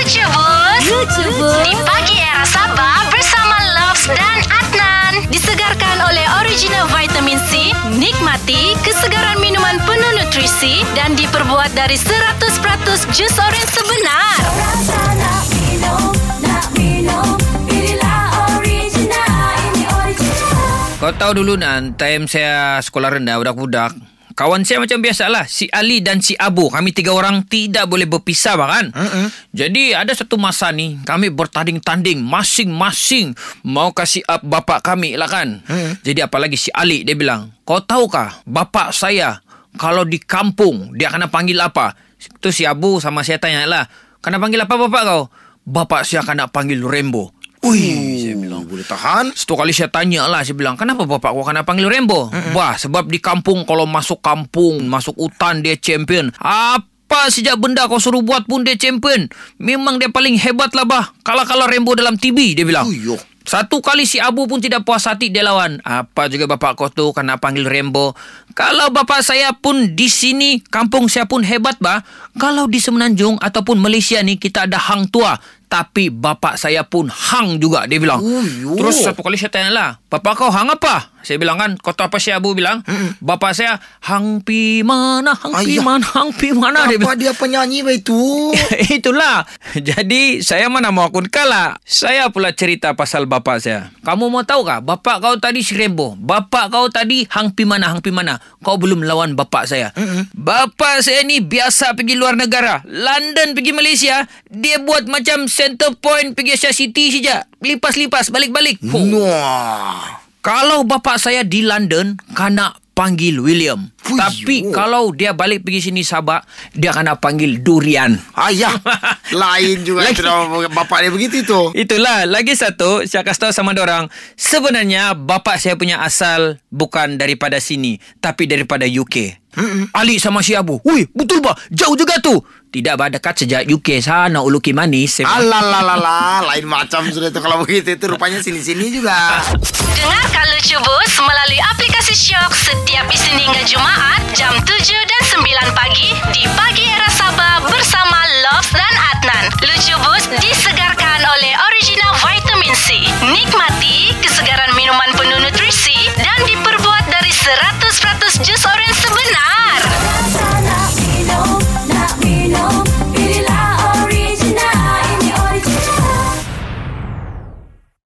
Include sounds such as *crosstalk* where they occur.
Lucu Bus Lucu bus. Di pagi era Sabah bersama Loves dan Adnan Disegarkan oleh original vitamin C Nikmati kesegaran minuman penuh nutrisi Dan diperbuat dari 100% jus oren sebenar Rasa nak minum, nak minum. Inilah original, ini original. Kau tahu dulu Nan, time saya sekolah rendah budak-budak. Kawan saya macam biasalah, si Ali dan si Abu. Kami tiga orang tidak boleh berpisah bahkan. Uh-uh. Jadi ada satu masa ni, kami bertanding-tanding masing-masing mau kasih up bapak kami lah kan. Uh-uh. Jadi apalagi si Ali, dia bilang, kau tahukah bapak saya kalau di kampung dia kena panggil apa? Tu si Abu sama saya tanya lah, kena panggil apa bapak kau? Bapak saya kena panggil Rembo. Ui, bilang. Boleh tahan? Satu kali saya tanya lah Saya bilang Kenapa bapak kau kena panggil Rambo mm Bah sebab di kampung Kalau masuk kampung Masuk hutan dia champion Apa sejak benda kau suruh buat pun dia champion Memang dia paling hebat lah bah Kalah-kalah Rambo dalam TV Dia bilang Uyo. satu kali si Abu pun tidak puas hati dia lawan. Apa juga bapak kau tu kena panggil Rambo. Kalau bapak saya pun di sini, kampung saya pun hebat bah. Kalau di Semenanjung ataupun Malaysia ni kita ada hang tua. Tapi bapak saya pun hang juga dia bilang. Uyo. Terus satu kali saya tanya lah, bapak kau hang apa? Saya bilang kan, kau tahu apa si Abu bilang? Mm-mm. Bapak saya hang pi mana, hang pi mana, hang pi mana dia. Apa dia penyanyi baik tu? *laughs* Itulah. Jadi saya mana mau akun kalah. Saya pula cerita pasal bapak saya. Kamu mau tahu kah? Bapak kau tadi si Rembo. Bapak kau tadi hang pi mana, hang pi mana. Kau belum lawan bapak saya. Mm-hmm. Bapak saya ni biasa pergi luar negara. London pergi Malaysia. Dia buat macam center point pergi Asia City saja. Lipas-lipas, balik-balik. Oh. Wah. Kalau bapak saya di London, kena panggil William. Fuyo. Tapi kalau dia balik pergi sini Sabah, dia kena panggil Durian. Ayah. *laughs* Lain juga Lagi- bapak dia begitu tu. Itulah lagi satu saya kasih tahu sama orang sebenarnya bapak saya punya asal bukan daripada sini tapi daripada UK. Mm-mm. Ali sama si Abu. Ui, betul ba? Jauh juga tu. Tidak bah dekat sejak UK sana uluki manis. Saya bilang. Alalalala. Lain macam sudah tu kalau begitu. Itu rupanya sini-sini juga. Dengarkan Lucu Bus melalui aplikasi Shock setiap Isnin hingga Jumaat Jumaat jam 7 dan 9 pagi di Pagi Era Sabah bersama Loves dan Adnan. Lucu Bus disegarkan oleh Original Vitamin C. Nikmati kesegaran minuman penuh nutrisi dan diperbuat dari 100% jus orange sebenar.